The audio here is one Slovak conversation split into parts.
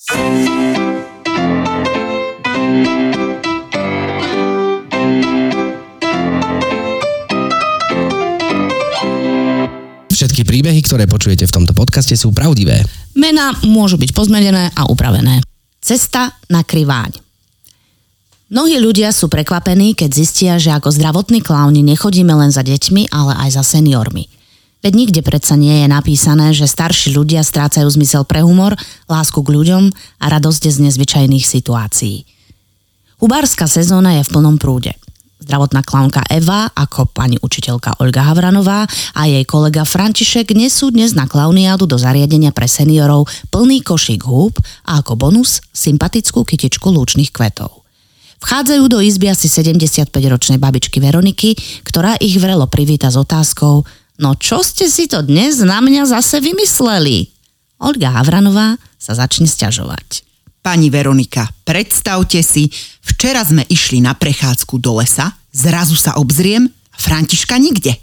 Všetky príbehy, ktoré počujete v tomto podcaste sú pravdivé. Mená môžu byť pozmenené a upravené. Cesta na kriváň. Mnohí ľudia sú prekvapení, keď zistia, že ako zdravotní klauni nechodíme len za deťmi, ale aj za seniormi. Veď nikde predsa nie je napísané, že starší ľudia strácajú zmysel pre humor, lásku k ľuďom a radosť z nezvyčajných situácií. Hubárska sezóna je v plnom prúde. Zdravotná klaunka Eva, ako pani učiteľka Olga Havranová a jej kolega František nesú dnes na klauniádu do zariadenia pre seniorov plný košík húb a ako bonus sympatickú kytičku lúčných kvetov. Vchádzajú do izby asi 75-ročnej babičky Veroniky, ktorá ich vrelo privíta s otázkou No čo ste si to dnes na mňa zase vymysleli? Olga Havranová sa začne sťažovať. Pani Veronika, predstavte si, včera sme išli na prechádzku do lesa, zrazu sa obzriem a Františka nikde.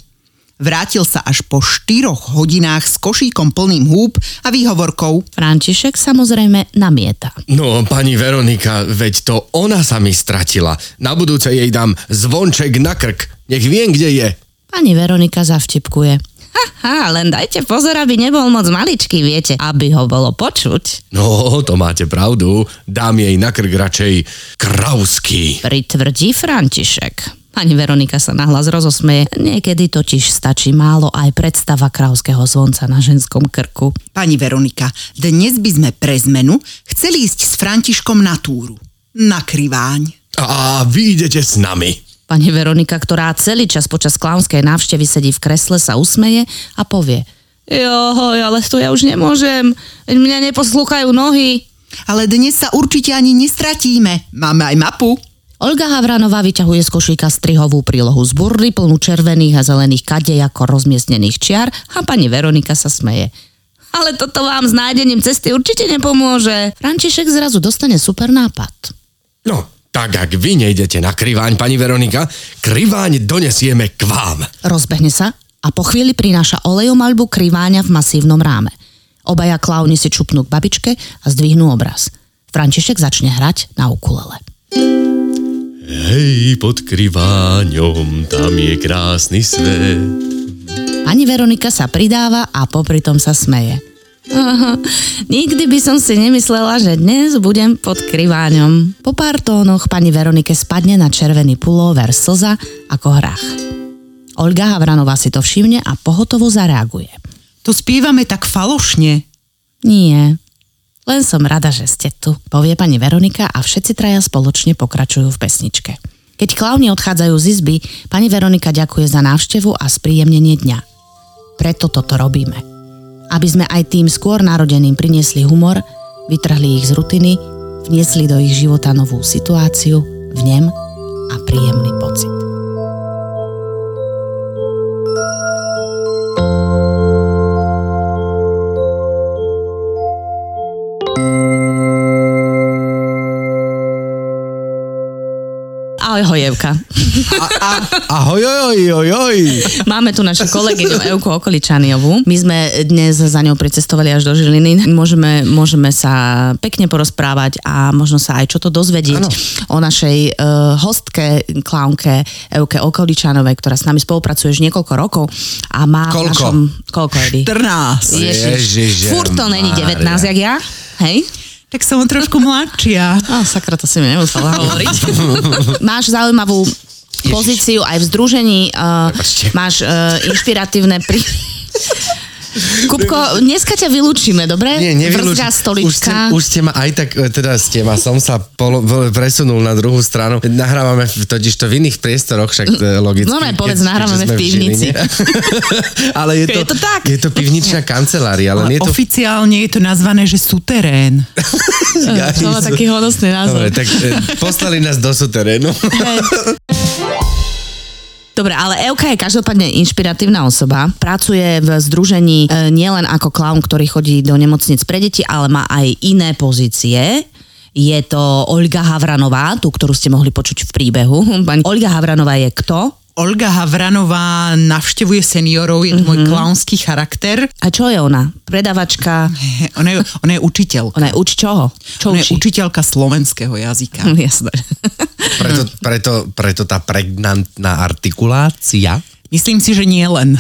Vrátil sa až po štyroch hodinách s košíkom plným húb a výhovorkou. František samozrejme namieta. No, pani Veronika, veď to ona sa mi stratila. Na budúce jej dám zvonček na krk. Nech viem, kde je. Pani Veronika zavtipkuje. Haha, len dajte pozor, aby nebol moc maličký, viete, aby ho bolo počuť. No, to máte pravdu. Dám jej na krk radšej krausky. Pritvrdí František. Pani Veronika sa nahlas rozosmeje. Niekedy totiž stačí málo aj predstava krauského zvonca na ženskom krku. Pani Veronika, dnes by sme pre zmenu chceli ísť s Františkom na túru. Na kriváň. A vy idete s nami. Pani Veronika, ktorá celý čas počas klaunskej návštevy sedí v kresle, sa usmeje a povie Johoj, ale to ja už nemôžem, veď mňa neposlúchajú nohy. Ale dnes sa určite ani nestratíme. Máme aj mapu. Olga Havranová vyťahuje z košíka strihovú prílohu z burly plnú červených a zelených kadej ako rozmiestnených čiar a pani Veronika sa smeje. Ale toto vám s nájdením cesty určite nepomôže. František zrazu dostane super nápad. No, tak ak vy nejdete na kriváň, pani Veronika, kriváň donesieme k vám. Rozbehne sa a po chvíli prináša olejomalbu kriváňa v masívnom ráme. Obaja klauni si čupnú k babičke a zdvihnú obraz. František začne hrať na ukulele. Hej, pod kriváňom, tam je krásny svet. Pani Veronika sa pridáva a popri tom sa smeje. Aha, nikdy by som si nemyslela, že dnes budem pod kriváňom. Po pár tónoch pani Veronike spadne na červený pulóver slza ako hrách. Olga Havranová si to všimne a pohotovo zareaguje. To spievame tak falošne. Nie, len som rada, že ste tu, povie pani Veronika a všetci traja spoločne pokračujú v pesničke. Keď klauni odchádzajú z izby, pani Veronika ďakuje za návštevu a spríjemnenie dňa. Preto toto robíme. Aby sme aj tým skôr narodeným priniesli humor, vytrhli ich z rutiny, vniesli do ich života novú situáciu, vnem a príjemný pocit. Ahoj, hojevka. Ahoj, oj, oj, oj. Máme tu našu kolegyňu Euku Okoličaniovú. My sme dnes za ňou pricestovali až do Žiliny. Môžeme, môžeme sa pekne porozprávať a možno sa aj čo to dozvedieť Áno. o našej uh, hostke, klaunke Euke Okoličanovej, ktorá s nami spolupracuje už niekoľko rokov a má Koľko? našom... Koľko, Edy? 14. Ježiže Furt to není Mária. 19, jak ja? Hej? Tak som trošku mladšia. Á, sakra, to si mi nemusela hovoriť. Máš zaujímavú pozíciu aj v združení, uh, máš uh, inšpiratívne pri... Kupko, dneska ťa vylúčime, dobre? Nie, nevylúč. Vrzgá Už ste, už ste ma aj tak, e, teda ste ma, som sa polo, v- presunul na druhú stranu. Nahrávame v- totiž to v iných priestoroch, však e, logicky. No ne, povedz, nahrávame v pivnici. Žiline. Ale je to, Je to tak. Je to pivničná kancelária, ale nie je to... Oficiálne je to nazvané, že suterén. To má taký hodnostný názov. Dobre, tak e, poslali nás do suterénu. Dobre, ale Euka je každopádne inšpiratívna osoba. Pracuje v združení e, nielen ako klaun, ktorý chodí do nemocnic pre deti, ale má aj iné pozície. Je to Olga Havranová, tú, ktorú ste mohli počuť v príbehu. Olga Havranová je kto? Olga Havranová navštevuje seniorov, je to mm-hmm. môj klaunský charakter. A čo je ona? Predavačka? Ona je, ona je učiteľka. Ona je uč čoho? Čo Ona je učí? učiteľka slovenského jazyka. Hm, Jasné. Preto, preto, preto tá pregnantná artikulácia. Myslím si, že nie len.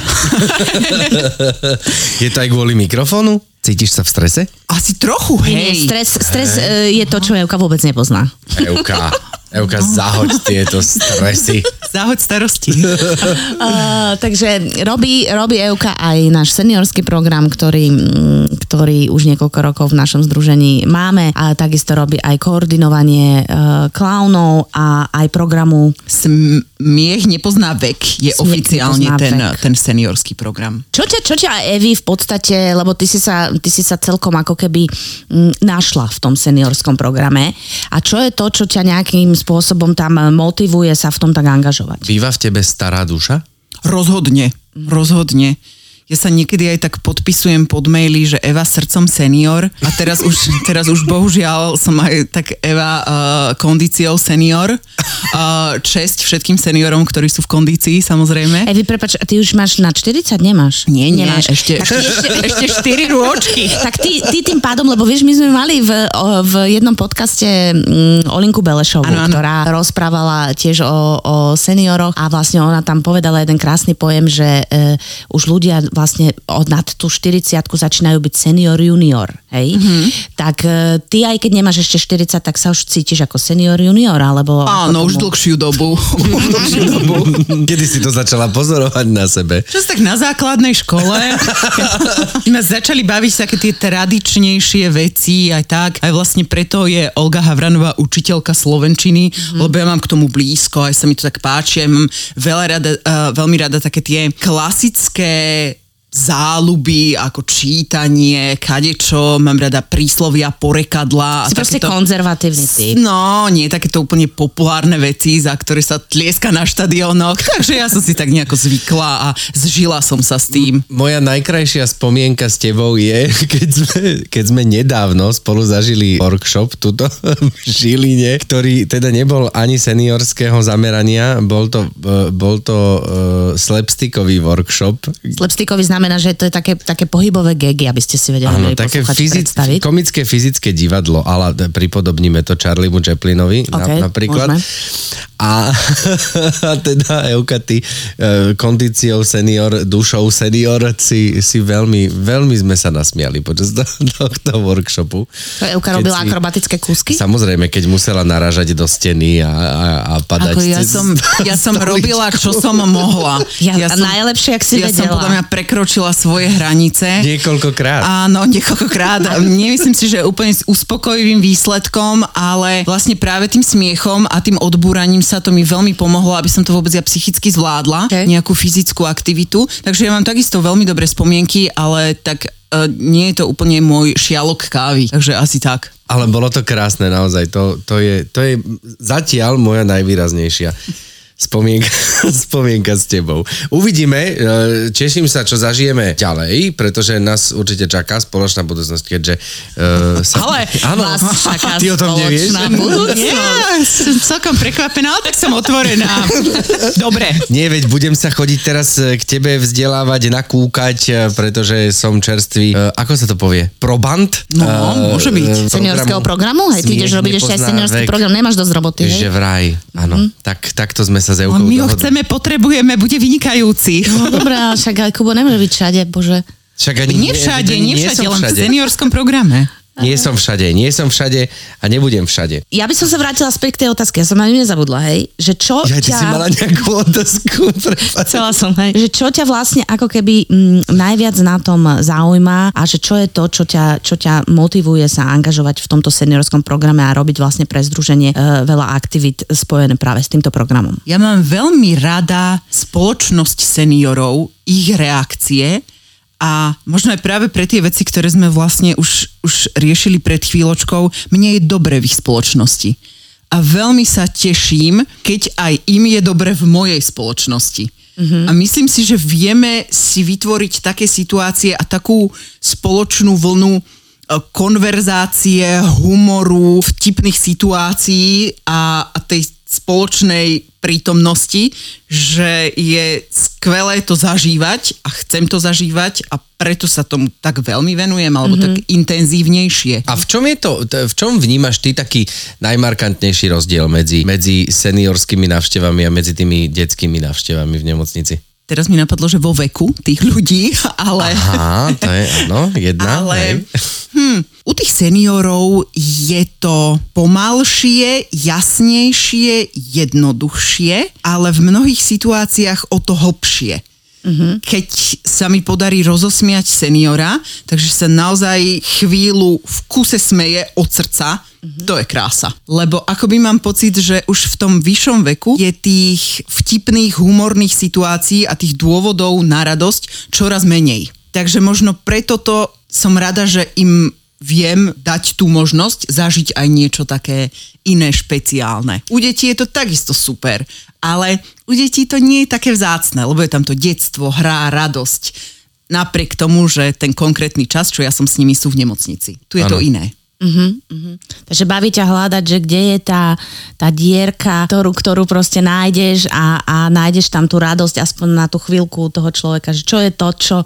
Je to aj kvôli mikrofónu? Cítiš sa v strese? Asi trochu, Nie, nie, hej. stres, stres e, je to, čo Euka vôbec nepozná. Euka, Euka, zahoď tieto stresy. Záhoď starosti. Uh, takže robí, robí Euka aj náš seniorský program, ktorý, mm, ktorý už niekoľko rokov v našom združení máme a takisto robí aj koordinovanie uh, klaunov a aj programu Smiech nepozná vek je Smiech oficiálne ten, vek. ten seniorský program. Čo ťa, čo ťa Evi v podstate, lebo ty si sa, ty si sa celkom ako keby mm, našla v tom seniorskom programe a čo je to, čo ťa nejakým spôsobom tam motivuje sa v tom tak angažovať? Býva v tebe stará duša? Rozhodne, rozhodne. Ja sa niekedy aj tak podpisujem pod maily, že Eva srdcom senior a teraz už, teraz už bohužiaľ som aj tak Eva uh, kondíciou senior. Uh, česť všetkým seniorom, ktorí sú v kondícii, samozrejme. Evi, prepač, ty už máš na 40, nemáš? Nie, nie, Nemáš. ešte, Tak ešte, ešte 4 rôčky. Tak ty, ty tým pádom, lebo vieš, my sme mali v, v jednom podcaste mm, Olinku Belešovu, Áno, áno. ktorá rozprávala tiež o, o senioroch a vlastne ona tam povedala jeden krásny pojem, že e, už ľudia vlastne od nad tú 40 začínajú byť senior junior, hej? Mhm. Mm-hmm. Tak e, ty aj keď nemáš ešte 40, tak sa už cítiš ako senior junior, alebo... Áno, už dlhšiu dobu. už dlhšiu dobu. Kedy si to začala pozorovať na sebe? Čo tak na základnej škole sme začali baviť sa také tie tradičnejšie veci aj tak. Aj vlastne preto je Olga Havranová učiteľka slovenčiny, mm-hmm. lebo ja mám k tomu blízko, aj sa mi to tak páči. Aj mám veľa rada, uh, veľmi rada také tie klasické záľuby, ako čítanie, kadečo, mám rada príslovia, porekadla. a Si proste takéto- konzervatívny typ. No, nie takéto úplne populárne veci, za ktoré sa tlieska na štadiónoch, takže ja som si tak nejako zvykla a zžila som sa s tým. Moja najkrajšia spomienka s tebou je, keď sme, keď sme nedávno spolu zažili workshop tuto v Žiline, ktorý teda nebol ani seniorského zamerania, bol to, e, bol to uh, slapstickový workshop, Slapstickový znamená, že to je také, také pohybové gegy, aby ste si vedeli Áno, také fyzic, predstaviť. komické fyzické divadlo, ale pripodobníme to Charliemu Chaplinovi OK, na, napríklad. môžeme. A, a teda Euka, ty e, kondíciou senior, dušou senior si, si veľmi, veľmi sme sa nasmiali počas to- tohto workshopu. To Euka Keď robila si- akrobatické kúsky? Samozrejme, keď musela naražať do steny a, a, a padať Ako ja som, ja som stoličku. robila, čo som mohla. Ja- a najlepšie, jak si ja som vedela. podľa mňa prekročila svoje hranice. Niekoľkokrát. Áno, niekoľkokrát. Nemyslím si, že úplne s uspokojivým výsledkom, ale vlastne práve tým smiechom a tým odbúraním sa to mi veľmi pomohlo, aby som to vôbec ja psychicky zvládla, Ok. nejakú fyzickú aktivitu. Takže ja mám takisto veľmi dobré spomienky, ale tak e, nie je to úplne môj šialok kávy. Takže asi tak. Ale bolo to krásne naozaj. To, to, je, to je zatiaľ moja najvýraznejšia spomienka, spomienka s tebou. Uvidíme, e, teším sa, čo zažijeme ďalej, pretože nás určite čaká spoločná budúcnosť, keďže... Uh, sa, Ale áno, Vás čaká ty o tom nevieš? budúcnosť. Nie, som celkom prekvapená, ale tak som otvorená. Dobre. Nie, veď budem sa chodiť teraz e, k tebe vzdelávať, nakúkať, pretože som čerstvý, e, ako sa to povie, probant? No, E, môže byť. e, Seniorského programu? Hej, ty ideš robiť ešte aj seniorský vek. program, nemáš dosť roboty, hej? Že vraj, áno. Tak, takto sme sa s A Eukou my ho chceme, potrebujeme, bude vynikajúci. No dobré, ale však aj Kubo nemôže byť všade, bože. Však ani Nie všade, nie všade, som len v všade. seniorskom programe. Nie som všade, nie som všade a nebudem všade. Ja by som sa vrátila späť k tej otázke, ja som ani nezabudla, hej, že čo Ja, ty ťa... si mala nejakú otázku. Chcela som, hej. Že čo ťa vlastne ako keby mm, najviac na tom zaujíma a že čo je to, čo ťa, čo ťa motivuje sa angažovať v tomto seniorskom programe a robiť vlastne pre združenie e, veľa aktivít spojené práve s týmto programom. Ja mám veľmi rada spoločnosť seniorov, ich reakcie a možno aj práve pre tie veci, ktoré sme vlastne už, už riešili pred chvíľočkou, mne je dobre v ich spoločnosti. A veľmi sa teším, keď aj im je dobre v mojej spoločnosti. Mm-hmm. A myslím si, že vieme si vytvoriť také situácie a takú spoločnú vlnu e, konverzácie, humoru, vtipných situácií a, a tej spoločnej prítomnosti, že je skvelé to zažívať a chcem to zažívať a preto sa tomu tak veľmi venujem, alebo mm-hmm. tak intenzívnejšie. A v čom je to, v čom vnímaš ty taký najmarkantnejší rozdiel medzi, medzi seniorskými návštevami a medzi tými detskými návštevami v nemocnici? Teraz mi napadlo, že vo veku tých ľudí, ale... Aha, to je, áno, jedna. Ale hej. hm, u tých seniorov je to pomalšie, jasnejšie, jednoduchšie, ale v mnohých situáciách o to hlbšie. Mm-hmm. Keď sa mi podarí rozosmiať seniora, takže sa naozaj chvíľu v kuse smeje od srdca, mm-hmm. to je krása. Lebo akoby mám pocit, že už v tom vyššom veku je tých vtipných, humorných situácií a tých dôvodov na radosť čoraz menej. Takže možno preto to som rada, že im viem dať tú možnosť zažiť aj niečo také iné špeciálne. U detí je to takisto super, ale u detí to nie je také vzácne, lebo je tam to detstvo, hra, radosť. Napriek tomu, že ten konkrétny čas, čo ja som s nimi, sú v nemocnici. Tu je ano. to iné. Uh-huh, uh-huh. Takže baví ťa hľadať, že kde je tá, tá dierka, ktorú, ktorú proste nájdeš a, a nájdeš tam tú radosť aspoň na tú chvíľku toho človeka, že čo je to, čo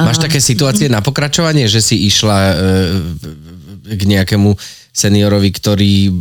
Máš také situácie na pokračovanie, že si išla e, k nejakému seniorovi, ktorý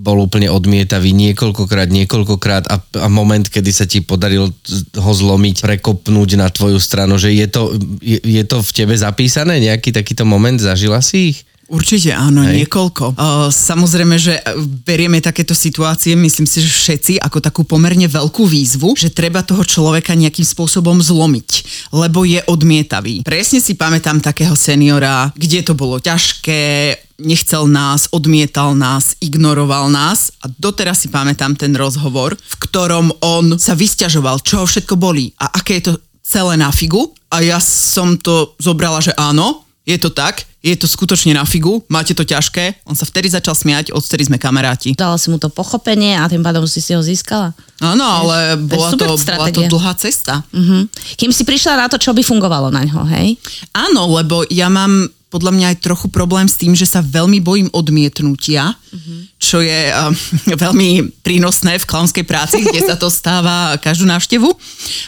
bol úplne odmietavý niekoľkokrát, niekoľkokrát a, a moment, kedy sa ti podaril ho zlomiť, prekopnúť na tvoju stranu, že je to, je, je to v tebe zapísané? Nejaký takýto moment, zažila si ich? Určite áno, Hej. niekoľko. Uh, samozrejme, že berieme takéto situácie, myslím si, že všetci ako takú pomerne veľkú výzvu, že treba toho človeka nejakým spôsobom zlomiť, lebo je odmietavý. Presne si pamätám takého seniora, kde to bolo ťažké, nechcel nás, odmietal nás, ignoroval nás a doteraz si pamätám ten rozhovor, v ktorom on sa vysťažoval, čo všetko bolí a aké je to celé na figu a ja som to zobrala, že áno, je to tak, je to skutočne na figu, máte to ťažké. On sa vtedy začal smiať, odtedy sme kamaráti. Dala si mu to pochopenie a tým pádom si si ho získala. Áno, ale bola to, bola to dlhá cesta. Uh-huh. Kým si prišla na to, čo by fungovalo na ňo, hej? Áno, lebo ja mám podľa mňa aj trochu problém s tým, že sa veľmi bojím odmietnutia, uh-huh. čo je uh, veľmi prínosné v klaunskej práci, kde sa to stáva každú návštevu,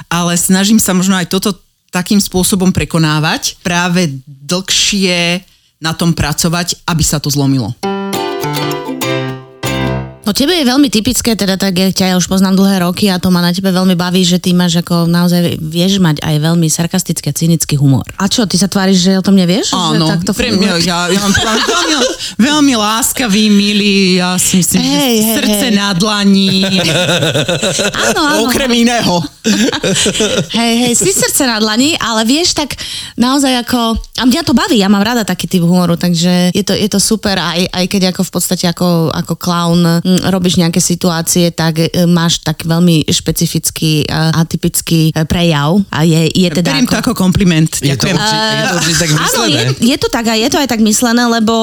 ale snažím sa možno aj toto takým spôsobom prekonávať, práve dlhšie na tom pracovať, aby sa to zlomilo. No tebe je veľmi typické, teda tak ja ťa ja už poznám dlhé roky a to ma na tebe veľmi baví, že ty máš ako naozaj vieš mať aj veľmi sarkastický a cynický humor. A čo, ty sa tváriš, že o tom nevieš? Áno, že takto pre mňa, ja, ja mám veľmi, veľmi láskavý, milý, ja si myslím, hey, že hey, srdce hey. na dlani. áno, áno. Okrem iného. hej, hej, si srdce na dlani, ale vieš tak naozaj ako, a mňa to baví, ja mám rada taký typ humoru, takže je to, je to super, aj, aj keď ako v podstate ako, ako clown robíš nejaké situácie, tak e, máš tak veľmi špecifický a atypický e, prejav. A je, je teda Beriem ako... to ako kompliment. Je to, určite, je to určite tak myslené. Áno, je, je to tak a je to aj tak myslené, lebo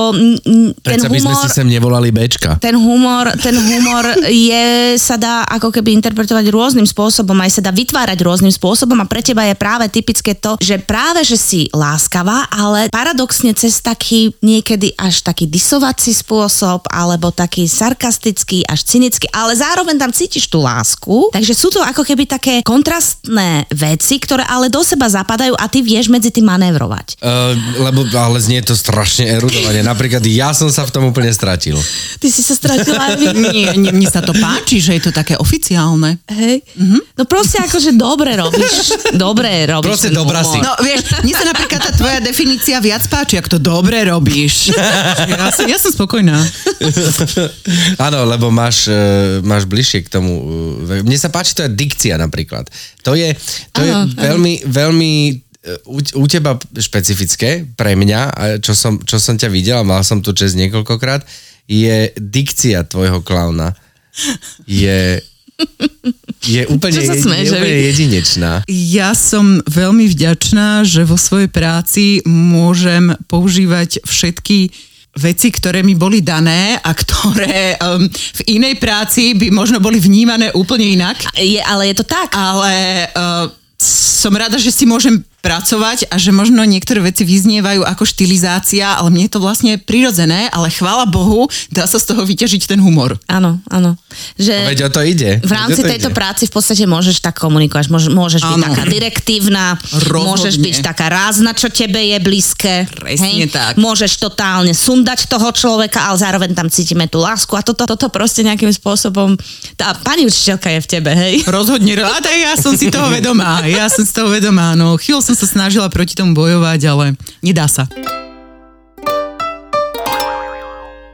ten humor... by sme si sem nevolali Bčka. Ten humor, ten humor je, sa dá ako keby interpretovať rôznym spôsobom, aj sa dá vytvárať rôznym spôsobom a pre teba je práve typické to, že práve, že si láskavá, ale paradoxne cez taký niekedy až taký disovací spôsob alebo taký sarkastický ironický, až cynický, ale zároveň tam cítiš tú lásku. Takže sú to ako keby také kontrastné veci, ktoré ale do seba zapadajú a ty vieš medzi tým manévrovať. Uh, lebo ale znie to strašne erudovanie. Napríklad ja som sa v tom úplne stratil. Ty si sa stratila aj Nie, nie, mne sa to páči, že je to také oficiálne. Hej. Mm-hmm. No proste akože dobre robíš. Dobre robíš. Proste dobrá si. No vieš, mne sa napríklad tá tvoja definícia viac páči, ak to dobre robíš. Ja som, ja som spokojná. Áno, lebo máš, uh, máš bližšie k tomu. Uh, mne sa páči to je dikcia napríklad. To je, to je veľmi, veľmi u, u teba špecifické pre mňa, čo som, čo som ťa videl a mal som tu čas niekoľkokrát, je dikcia tvojho klauna. Je, je úplne, je, je úplne jedinečná. Ja som veľmi vďačná, že vo svojej práci môžem používať všetky veci, ktoré mi boli dané a ktoré um, v inej práci by možno boli vnímané úplne inak. Je, ale je to tak. Ale uh, som rada, že si môžem pracovať a že možno niektoré veci vyznievajú ako štilizácia, ale mne je to vlastne prirodzené, ale chvála Bohu, dá sa z toho vyťažiť ten humor. Áno, áno. Že Veď o to ide. v rámci to tejto ide. práci v podstate môžeš tak komunikovať. Môžeš, môžeš byť taká direktívna, Rozhodne. môžeš byť taká rázna, čo tebe je blízke. Presne tak. Môžeš totálne sundať toho človeka, ale zároveň tam cítime tú lásku a toto, toto proste nejakým spôsobom, tá pani učiteľka je v tebe, hej? Rozhodne, ja som si toho vedomá, ja som si toho vedomá, no som sa snažila proti tomu bojovať, ale nedá sa.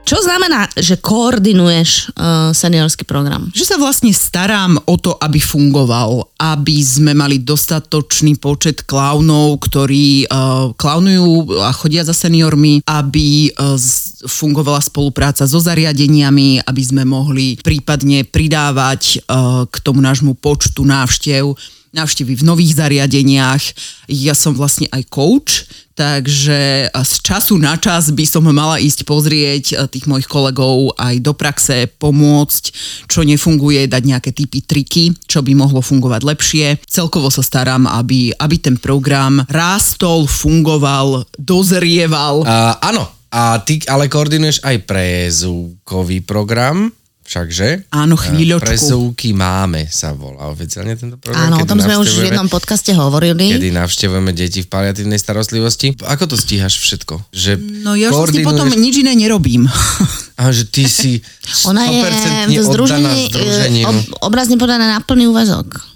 Čo znamená, že koordinuješ uh, seniorský program? Že sa vlastne starám o to, aby fungoval, aby sme mali dostatočný počet klaunov, ktorí uh, klaunujú a chodia za seniormi, aby uh, fungovala spolupráca so zariadeniami, aby sme mohli prípadne pridávať uh, k tomu nášmu počtu návštev návštevy v nových zariadeniach. Ja som vlastne aj coach, takže z času na čas by som mala ísť pozrieť eh, tých mojich kolegov aj do praxe, pomôcť, čo nefunguje, dať nejaké typy, triky, čo by mohlo fungovať lepšie. Celkovo sa starám, aby, aby ten program rástol, fungoval, dozrieval. A, áno, a ty ale koordinuješ aj prezúkový program, všakže? Áno, chvíľočku. Prezúky máme sa volá oficiálne tento program. Áno, o tom sme už v jednom podcaste hovorili. Kedy navštevujeme deti v paliatívnej starostlivosti. Ako to stíhaš všetko? Že No ja koordinuješ- potom nič iné nerobím. A že ty si Ona je 100% v združení, združeniu. e, ob, obrazne povedané na plný úvezok.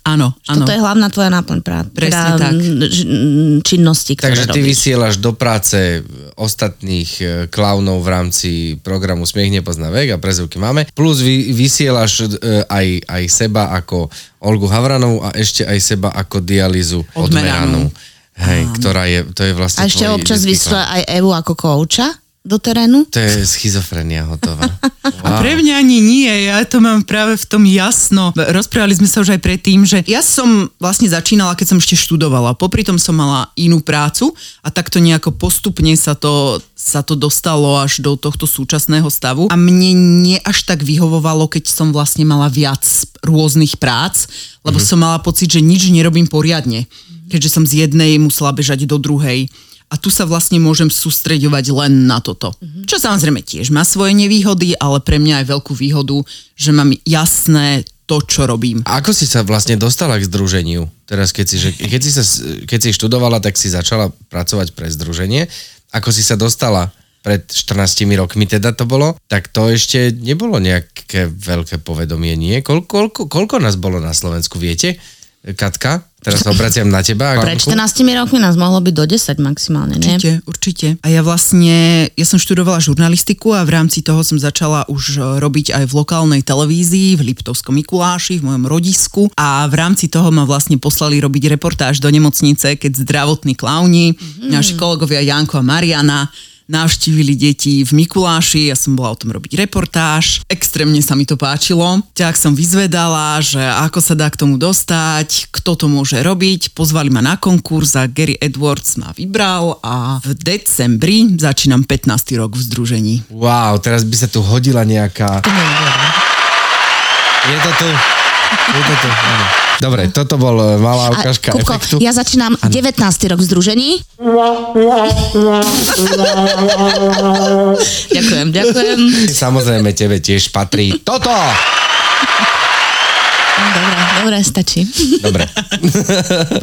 Áno, áno. Toto je hlavná tvoja náplň prác. Presne tak. m, ž- m, činnosti, ktoré Takže ty robíš. vysielaš do práce ostatných e, klaunov v rámci programu Smiech nepozná vek a prezivky máme. Plus vy, vysielaš e, aj, aj seba ako Olgu Havranovú a ešte aj seba ako dialýzu Odmeranú. odmeranú. Hej, ktorá je, to je vlastne A ešte občas vysiela aj Evu ako kouča do terénu. To je schizofrenia hotová. A pre mňa ani nie, ja to mám práve v tom jasno. Rozprávali sme sa už aj predtým, že ja som vlastne začínala, keď som ešte študovala. Popri tom som mala inú prácu a takto nejako postupne sa to, sa to dostalo až do tohto súčasného stavu. A mne nie až tak vyhovovalo, keď som vlastne mala viac rôznych prác, lebo som mala pocit, že nič nerobím poriadne. Keďže som z jednej musela bežať do druhej. A tu sa vlastne môžem sústreďovať len na toto. Mm-hmm. Čo samozrejme tiež má svoje nevýhody, ale pre mňa aj veľkú výhodu, že mám jasné to, čo robím. A ako si sa vlastne dostala k združeniu? Teraz, keď si, že, keď, si sa, keď si študovala, tak si začala pracovať pre združenie. Ako si sa dostala pred 14 rokmi teda to bolo, tak to ešte nebolo nejaké veľké povedomie, nie? Koľko, koľko, koľko nás bolo na Slovensku, viete? Katka, teraz sa obraciam na teba. Pred Katka. 14 rokmi nás mohlo byť do 10 maximálne, nie? Určite, určite. A ja vlastne, ja som študovala žurnalistiku a v rámci toho som začala už e, robiť aj v lokálnej televízii v Liptovskom Mikuláši, v mojom rodisku a v rámci toho ma vlastne poslali robiť reportáž do nemocnice, keď zdravotní klauni, mm. naši kolegovia Janko a Mariana navštívili deti v Mikuláši, ja som bola o tom robiť reportáž, extrémne sa mi to páčilo, tak som vyzvedala, že ako sa dá k tomu dostať, kto to môže robiť, pozvali ma na konkurs a Gary Edwards ma vybral a v decembri začínam 15. rok v združení. Wow, teraz by sa tu hodila nejaká... Je to tu. Je to tu, áno. Dobre, toto bol e, malá ukážka Kupko, efektu. ja začínam 19. rok v združení. ďakujem, ďakujem. Samozrejme, tebe tiež patrí toto. Dobre, dobre, stačí. Dobre.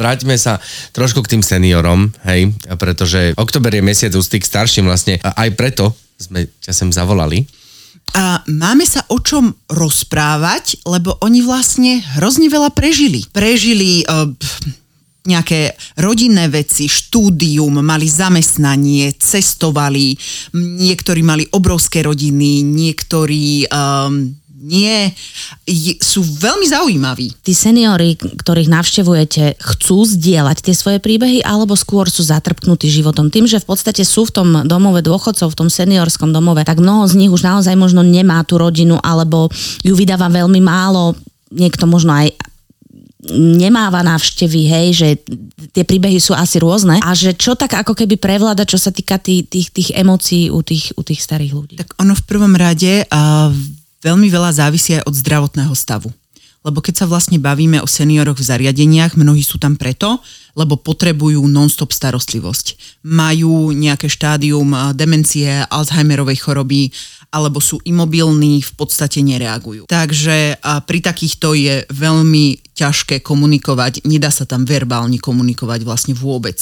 Vráťme sa trošku k tým seniorom, hej, pretože oktober je mesiac ústy k starším vlastne. A aj preto sme ťa sem zavolali. A máme sa o čom rozprávať, lebo oni vlastne hrozne veľa prežili. Prežili uh, nejaké rodinné veci, štúdium, mali zamestnanie, cestovali, niektorí mali obrovské rodiny, niektorí um, nie. Sú veľmi zaujímaví. Tí seniory, ktorých navštevujete, chcú zdieľať tie svoje príbehy, alebo skôr sú zatrpknutí životom. Tým, že v podstate sú v tom domove dôchodcov, v tom seniorskom domove, tak mnoho z nich už naozaj možno nemá tú rodinu, alebo ju vydáva veľmi málo. Niekto možno aj nemáva návštevy, hej, že tie príbehy sú asi rôzne a že čo tak ako keby prevláda, čo sa týka tých, tých, tých emócií u tých, u tých starých ľudí. Tak ono v prvom rade uh, veľmi veľa závisí aj od zdravotného stavu. lebo keď sa vlastne bavíme o senioroch v zariadeniach, mnohí sú tam preto, lebo potrebujú non-stop starostlivosť. Majú nejaké štádium eh, demencie, Alzheimerovej choroby, alebo sú imobilní, v podstate nereagujú. Takže pri takýchto je veľmi ťažké komunikovať, nedá sa tam verbálne komunikovať vlastne vôbec.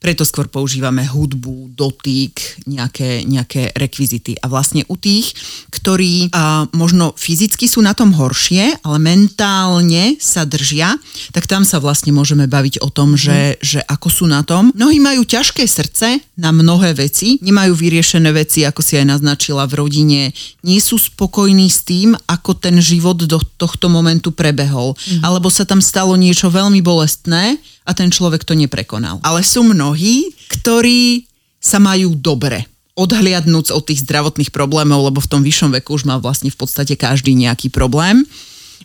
Preto skôr používame hudbu, dotyk, nejaké, nejaké rekvizity. A vlastne u tých, ktorí a, možno fyzicky sú na tom horšie, ale mentálne sa držia, tak tam sa vlastne môžeme baviť o tom, mm. že, že ako sú na tom. Mnohí majú ťažké srdce na mnohé veci, nemajú vyriešené veci, ako si aj naznačila v rodine, nie sú spokojní s tým, ako ten život do tohto momentu prebehol. Mm. Alebo sa tam stalo niečo veľmi bolestné a ten človek to neprekonal. Ale sú mnohí, ktorí sa majú dobre odhliadnúc od tých zdravotných problémov, lebo v tom vyššom veku už má vlastne v podstate každý nejaký problém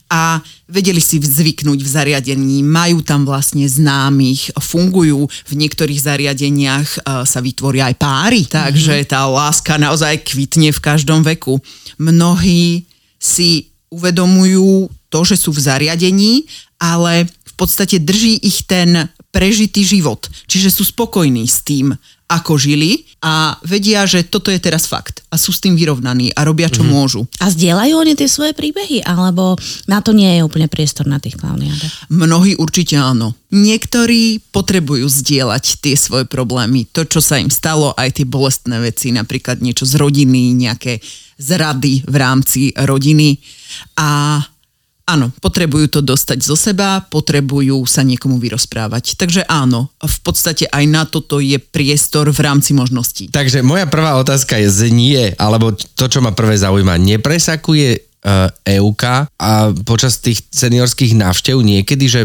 a vedeli si zvyknúť v zariadení, majú tam vlastne známych, fungujú, v niektorých zariadeniach uh, sa vytvoria aj páry, takže mm-hmm. tá láska naozaj kvitne v každom veku. Mnohí si uvedomujú to, že sú v zariadení, ale podstate drží ich ten prežitý život. Čiže sú spokojní s tým, ako žili a vedia, že toto je teraz fakt a sú s tým vyrovnaní a robia, čo mm. môžu. A zdieľajú oni tie svoje príbehy, alebo na to nie je úplne priestor na tých klauniádach? Mnohí určite áno. Niektorí potrebujú zdieľať tie svoje problémy, to, čo sa im stalo, aj tie bolestné veci, napríklad niečo z rodiny, nejaké zrady v rámci rodiny a Áno, potrebujú to dostať zo seba, potrebujú sa niekomu vyrozprávať. Takže áno, v podstate aj na toto je priestor v rámci možností. Takže moja prvá otázka je znie, alebo to, čo ma prvé zaujíma, nepresakuje EUK a počas tých seniorských návštev niekedy, že,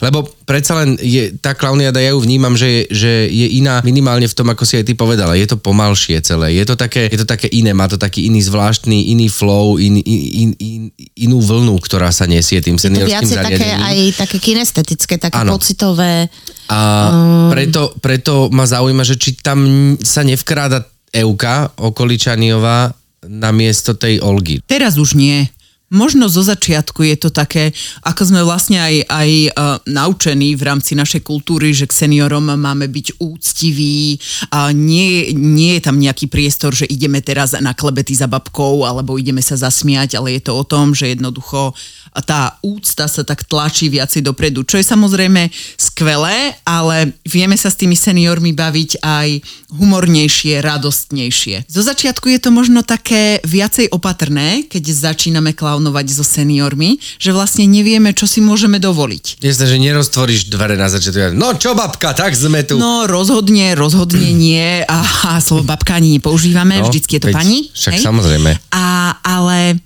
lebo predsa len je, tá klauniada, ja ju vnímam, že je, že je iná minimálne v tom, ako si aj ty povedala. Je to pomalšie celé, je to také, je to také iné, má to taký iný zvláštny, iný flow, in, in, in, inú vlnu, ktorá sa nesie tým seniorským je to také aj také kinestetické, také ano. pocitové. A um... preto, preto ma zaujíma, že či tam sa nevkráda Euka Okoličaniová na miesto tej Olgy. Teraz už nie. Možno zo začiatku je to také, ako sme vlastne aj, aj uh, naučení v rámci našej kultúry, že k seniorom máme byť úctiví a nie, nie je tam nejaký priestor, že ideme teraz na klebety za babkou alebo ideme sa zasmiať, ale je to o tom, že jednoducho tá úcta sa tak tlačí viacej dopredu, čo je samozrejme skvelé, ale vieme sa s tými seniormi baviť aj humornejšie, radostnejšie. Zo začiatku je to možno také viacej opatrné, keď začíname klaunovať so seniormi, že vlastne nevieme, čo si môžeme dovoliť. Jasne, že neroztvoríš dvere na začiatku. No čo babka, tak sme tu. No rozhodne, rozhodne nie. A, a slovo babka ani nepoužívame, no, vždycky je to veď, pani. Však hej? samozrejme. A, ale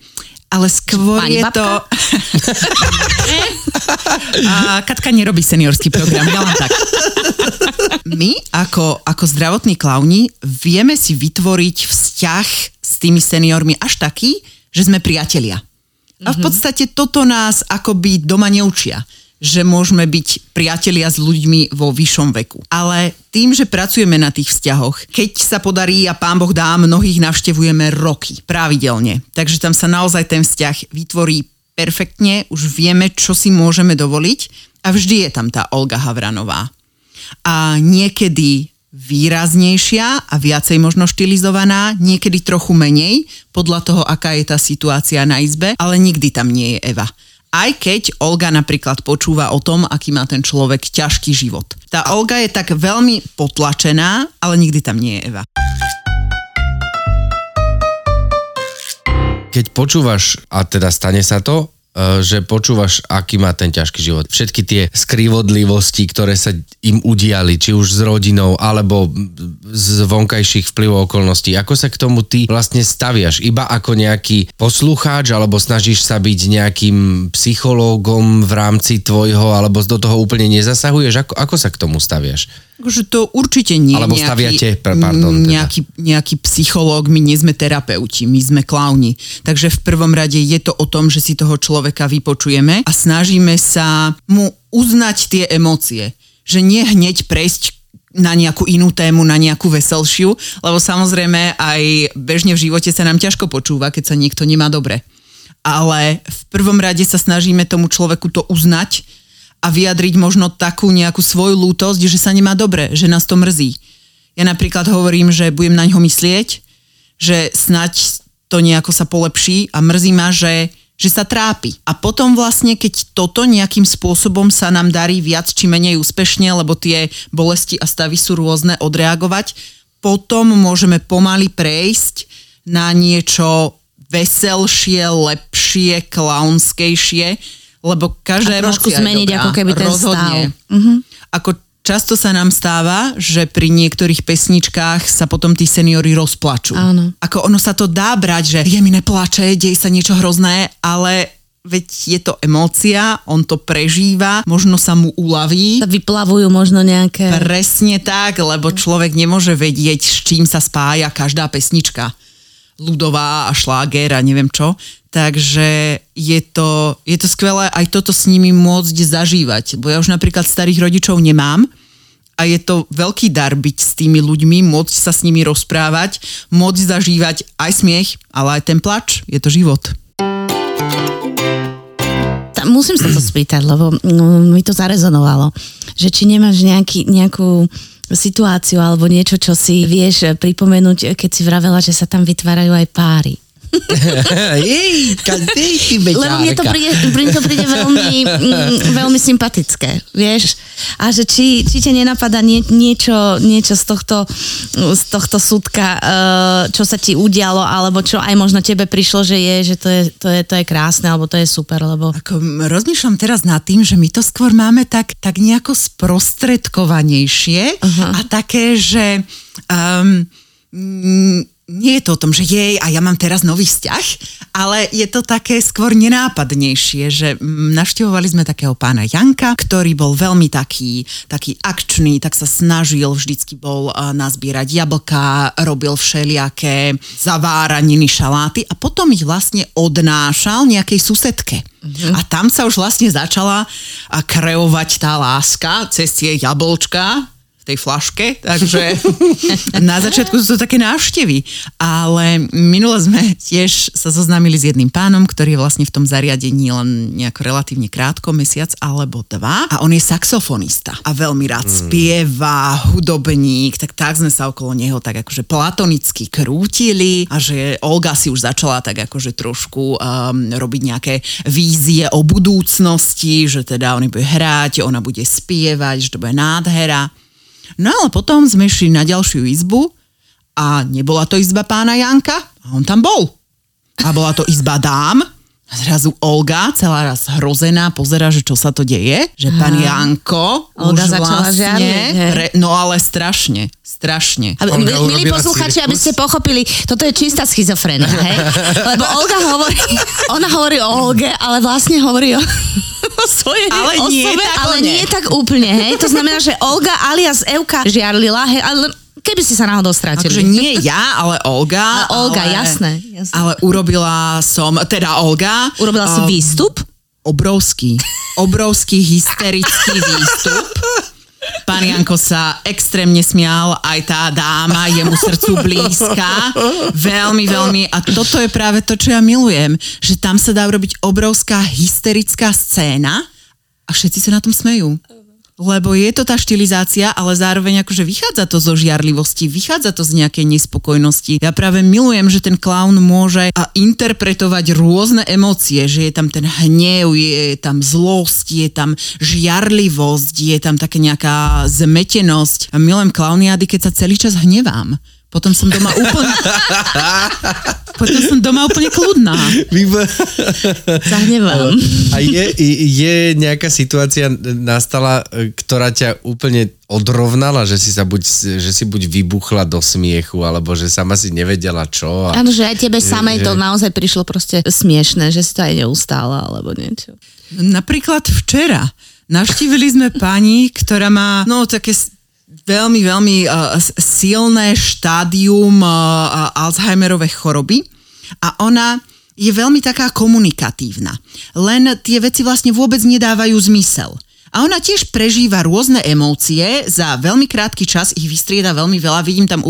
ale skôr Pani je babka? to... A Katka nerobí seniorský program, ja len tak. My ako, ako zdravotní klauni vieme si vytvoriť vzťah s tými seniormi až taký, že sme priatelia. A v mhm. podstate toto nás akoby doma neučia že môžeme byť priatelia s ľuďmi vo vyššom veku. Ale tým, že pracujeme na tých vzťahoch, keď sa podarí a pán Boh dá, mnohých navštevujeme roky, pravidelne. Takže tam sa naozaj ten vzťah vytvorí perfektne, už vieme, čo si môžeme dovoliť a vždy je tam tá Olga Havranová. A niekedy výraznejšia a viacej možno štilizovaná, niekedy trochu menej, podľa toho, aká je tá situácia na izbe, ale nikdy tam nie je Eva aj keď Olga napríklad počúva o tom, aký má ten človek ťažký život. Tá Olga je tak veľmi potlačená, ale nikdy tam nie je Eva. Keď počúvaš, a teda stane sa to, že počúvaš, aký má ten ťažký život. Všetky tie skrivodlivosti, ktoré sa im udiali, či už s rodinou, alebo z vonkajších vplyvov okolností. Ako sa k tomu ty vlastne staviaš? Iba ako nejaký poslucháč, alebo snažíš sa byť nejakým psychológom v rámci tvojho, alebo do toho úplne nezasahuješ? Ako, ako sa k tomu staviaš? Akože to určite nie Alebo nejaký, staviate, pardon. Teda. Nejaký, nejaký psychológ, my nie sme terapeuti, my sme klauni. Takže v prvom rade je to o tom, že si toho človeka vypočujeme a snažíme sa mu uznať tie emócie. Že nie hneď prejsť na nejakú inú tému, na nejakú veselšiu, lebo samozrejme aj bežne v živote sa nám ťažko počúva, keď sa niekto nemá dobre ale v prvom rade sa snažíme tomu človeku to uznať a vyjadriť možno takú nejakú svoju lútosť, že sa nemá dobre, že nás to mrzí. Ja napríklad hovorím, že budem na ňo myslieť, že snať to nejako sa polepší a mrzí ma, že, že sa trápi. A potom vlastne, keď toto nejakým spôsobom sa nám darí viac či menej úspešne, lebo tie bolesti a stavy sú rôzne, odreagovať, potom môžeme pomaly prejsť na niečo veselšie, lepšie, klaunskejšie, lebo každá a trošku zmeniť dobrá. ako keby ten Rozhodne. stav. Mhm. Ako často sa nám stáva, že pri niektorých pesničkách sa potom tí seniori rozplačú. Áno. Ako ono sa to dá brať, že je mi neplače, deje sa niečo hrozné, ale veď je to emócia, on to prežíva, možno sa mu uľaví. Vyplavujú možno nejaké... Presne tak, lebo človek nemôže vedieť, s čím sa spája každá pesnička. Ľudová a šláger a neviem čo. Takže je to, je to skvelé aj toto s nimi môcť zažívať. Bo ja už napríklad starých rodičov nemám a je to veľký dar byť s tými ľuďmi, môcť sa s nimi rozprávať, môcť zažívať aj smiech, ale aj ten plač. Je to život. Musím sa to spýtať, lebo mm, mi to zarezonovalo, že či nemáš nejaký, nejakú situáciu alebo niečo, čo si vieš pripomenúť, keď si vravela, že sa tam vytvárajú aj páry. Jej, Lebo mne to príde, mne to príde veľmi, mm, veľmi sympatické, vieš. A že či, či ťa nenapadá nie, niečo, niečo z tohto, z tohto súdka, eh, čo sa ti udialo, alebo čo aj možno tebe prišlo, že je, že to je, to je, to je krásne, alebo to je super, lebo... Ako rozmýšľam teraz nad tým, že my to skôr máme tak, tak nejako sprostredkovanejšie uh-huh. a také, že um, mm, nie je to o tom, že jej a ja mám teraz nový vzťah, ale je to také skôr nenápadnejšie, že navštevovali sme takého pána Janka, ktorý bol veľmi taký, taký akčný, tak sa snažil, vždycky bol nazbierať jablka, robil všelijaké zaváraniny, šaláty a potom ich vlastne odnášal nejakej susedke. A tam sa už vlastne začala kreovať tá láska cez tie jablčka, tej flaške, takže na začiatku sú to také návštevy. Ale minule sme tiež sa zoznámili s jedným pánom, ktorý je vlastne v tom zariadení len nejako relatívne krátko, mesiac alebo dva. A on je saxofonista a veľmi rád spieva, hudobník, tak tak sme sa okolo neho tak akože platonicky krútili a že Olga si už začala tak akože trošku um, robiť nejaké vízie o budúcnosti, že teda on bude hrať, ona bude spievať, že to bude nádhera. No ale potom sme šli na ďalšiu izbu a nebola to izba pána Janka a on tam bol. A bola to izba dám zrazu Olga, celá raz hrozená, pozera, že čo sa to deje, že pán Janko Olga už začala vlastne, žiarliť, hej. re, no ale strašne, strašne. A, Olga mi- milí urobila posluchači, aby cirkus. ste pochopili, toto je čistá schizofrenia, hej? Lebo Olga hovorí, ona hovorí o Olge, ale vlastne hovorí o, o svojej Ale nie osobe, tak ale plne. nie tak úplne, hej? To znamená, že Olga alias Evka žiarlila, hej, ale keby si sa náhodou stratili. Takže nie ja, ale Olga. Ale Olga, ale, jasné, jasné. Ale urobila som, teda Olga. Urobila si a- výstup? obrovský, obrovský hysterický výstup. Pán Janko sa extrémne smial, aj tá dáma je mu srdcu blízka. Veľmi, veľmi. A toto je práve to, čo ja milujem. Že tam sa dá urobiť obrovská hysterická scéna a všetci sa na tom smejú. Lebo je to tá štilizácia, ale zároveň akože vychádza to zo žiarlivosti, vychádza to z nejakej nespokojnosti. Ja práve milujem, že ten klaun môže interpretovať rôzne emócie, že je tam ten hnev, je tam zlosť, je tam žiarlivosť, je tam taká nejaká zmetenosť. A milujem klauniády, keď sa celý čas hnevám. Potom som doma úplne... Potom som doma úplne kľudná. Výbo- Zahnevám. A je, je nejaká situácia nastala, e, ktorá ťa úplne odrovnala, že si sa buď, že si buď vybuchla do smiechu, alebo že sama si nevedela čo. A... Áno, že aj tebe samej že- to naozaj prišlo proste smiešné, že si to aj neustála, alebo niečo. Napríklad včera navštívili sme pani, ktorá má no také veľmi, veľmi uh, silné štádium uh, Alzheimerovej choroby a ona je veľmi taká komunikatívna. Len tie veci vlastne vôbec nedávajú zmysel. A ona tiež prežíva rôzne emócie, za veľmi krátky čas ich vystrieda veľmi veľa, vidím tam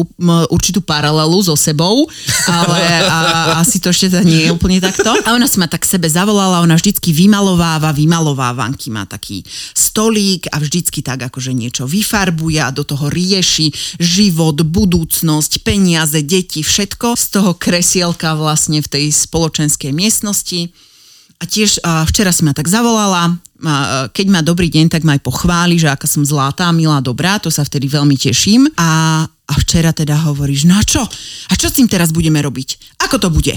určitú paralelu so sebou, ale a, asi to ešte teda nie je úplne takto. A ona si ma tak sebe zavolala, ona vždycky vymalováva, vymalovávanky má taký stolík a vždycky tak akože niečo vyfarbuje a do toho rieši život, budúcnosť, peniaze, deti, všetko z toho kresielka vlastne v tej spoločenskej miestnosti. A tiež a včera si ma tak zavolala, keď má dobrý deň, tak ma aj pochváli, že aká som zlatá, milá, dobrá, to sa vtedy veľmi teším. A, a včera teda hovoríš, no a čo? A čo s tým teraz budeme robiť? Ako to bude?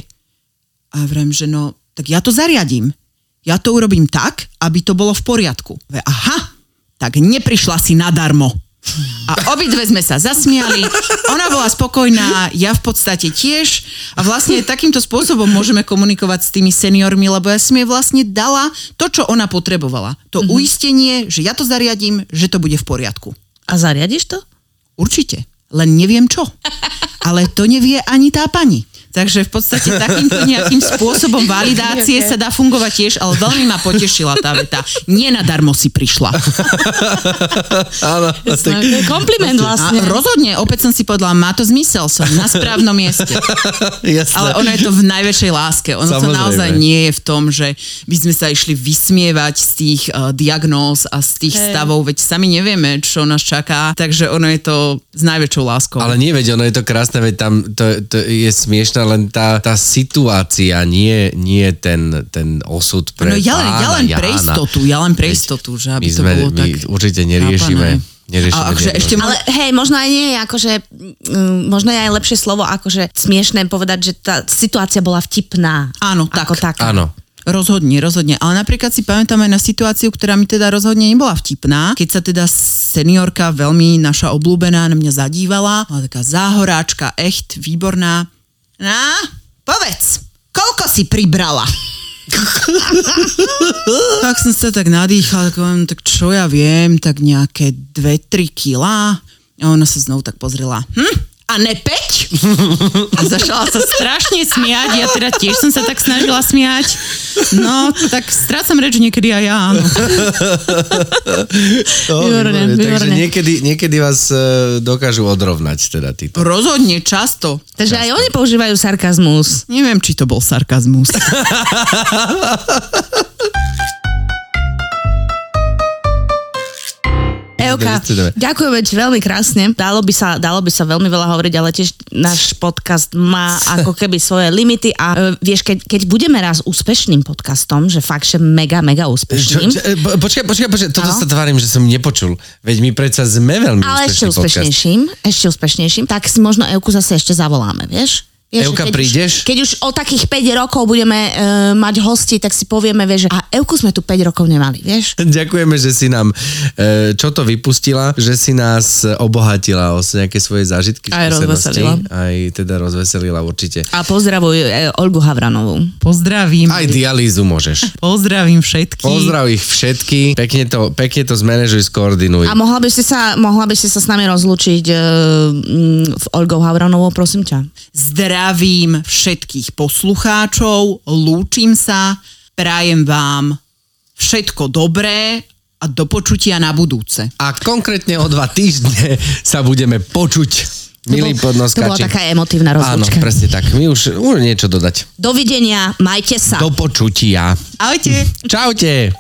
A vrem, že no, tak ja to zariadím. Ja to urobím tak, aby to bolo v poriadku. Aha, tak neprišla si nadarmo. A obidve sme sa zasmiali, ona bola spokojná, ja v podstate tiež a vlastne takýmto spôsobom môžeme komunikovať s tými seniormi, lebo ja som jej vlastne dala to, čo ona potrebovala. To mm-hmm. uistenie, že ja to zariadím, že to bude v poriadku. A zariadiš to? Určite, len neviem čo. Ale to nevie ani tá pani. Takže v podstate takýmto nejakým spôsobom validácie sa dá fungovať tiež, ale veľmi ma potešila tá veta. Nie nadarmo si prišla. Áno. Tak... Kompliment vlastne. A rozhodne, opäť som si povedala, má to zmysel, som na správnom mieste. Jasne. Ale ono je to v najväčšej láske. Ono Samozrejme. to naozaj nie je v tom, že by sme sa išli vysmievať z tých uh, diagnóz a z tých hey. stavov, veď sami nevieme, čo nás čaká, takže ono je to s najväčšou láskou. Ale nie, veď ono je to krásne, veď tam to, to je smiešne dôležitá len tá, tá situácia, nie, nie ten, ten osud pre no, ja len, ja len pre istotu, ja len pre istotu, že aby my sme, to bolo my tak určite neriešime. Neriešime a akože ešte Ale hej, možno aj nie je akože, mm, možno je aj lepšie slovo akože smiešné povedať, že tá situácia bola vtipná. Áno, tak. Ako taká. Áno. Rozhodne, rozhodne. Ale napríklad si pamätám aj na situáciu, ktorá mi teda rozhodne nebola vtipná, keď sa teda seniorka, veľmi naša obľúbená, na mňa zadívala, bola taká záhoráčka, echt, výborná. No, povedz, koľko si pribrala? tak som sa tak nadýchal, tak, tak čo ja viem, tak nejaké 2-3 kila. A ona sa znovu tak pozrela. Hm? A nepeť? A začala sa strašne smiať, ja teda tiež som sa tak snažila smiať. No, tak strácam reč niekedy aj ja, áno. Oh, výborné, výborné. Takže niekedy, niekedy vás uh, dokážu odrovnať teda títo. Rozhodne, často. Takže často. aj oni používajú sarkazmus. Neviem, či to bol sarkazmus. Euka, ďakujeme ti veľmi krásne. Dalo by, sa, dalo by sa veľmi veľa hovoriť, ale tiež náš podcast má ako keby svoje limity a uh, vieš, keď, keď budeme raz úspešným podcastom, že fakt, že mega, mega úspešným. Čo, čo, e, počkaj, počkaj, počkaj, toto sa tvárim, že som nepočul. Veď my predsa sme veľmi Ale ešte úspešnejším, podcast. ešte úspešnejším, tak si možno Euku zase ešte zavoláme, vieš? Vieš, Euka, keď prídeš? Už, keď už o takých 5 rokov budeme uh, mať hosti, tak si povieme, vieš, že a Euku sme tu 5 rokov nemali, vieš? Ďakujeme, že si nám uh, čo to vypustila, že si nás obohatila o nejaké svoje zážitky, Aj rozveselila. Aj teda rozveselila určite. A pozdravuj uh, Olgu Havranovú. Pozdravím. Aj dialýzu môžeš. Pozdravím všetky. Pozdrav ich všetky. Pekne to, pekne to zmanéžuj, skoordinuj. A mohla by si sa, mohla by si sa s nami rozlúčiť uh, v Olgou Havranovou, prosím ťa. Zdra zdravím všetkých poslucháčov, lúčim sa, prajem vám všetko dobré a do počutia na budúce. A konkrétne o dva týždne sa budeme počuť. Milí bol, to bola taká emotívna rozlúčka. Áno, presne tak. My už, už niečo dodať. Dovidenia, majte sa. Do počutia. Ahojte. Čaute.